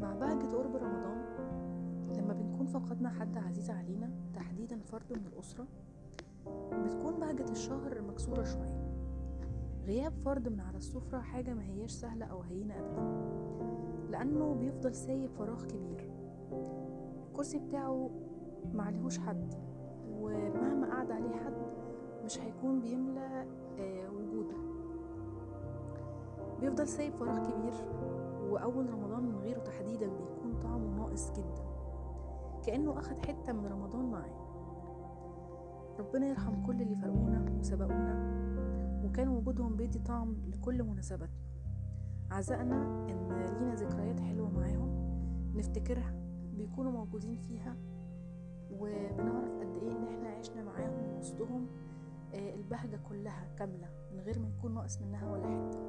مع بهجة قرب رمضان لما بنكون فقدنا حد عزيز علينا تحديدا فرد من الأسرة بتكون بهجة الشهر مكسورة شوية. غياب فرد من على السفرة حاجة ما هياش سهلة أو هينة أبدا لأنه بيفضل سايب فراغ كبير. الكرسي بتاعه معلهوش حد ومهما قعد عليه حد مش هيكون بيملى آه، وجوده. بيفضل سايب فراغ كبير وأول رمضان من غيره تحديدا بيكون طعمه ناقص جدا. كأنه أخد حتة من رمضان معاه. ربنا يرحم كل اللي فرقونا وسبقونا وكان وجودهم بيدي طعم لكل مناسباتنا. عزقنا إن لينا ذكريات حلوة معاهم نفتكرها بيكونوا موجودين فيها وبنعرف قد إيه إن إحنا عشنا معاهم وسطهم آه، البهجة كلها كاملة من غير ما يكون ناقص منها ولا حتة.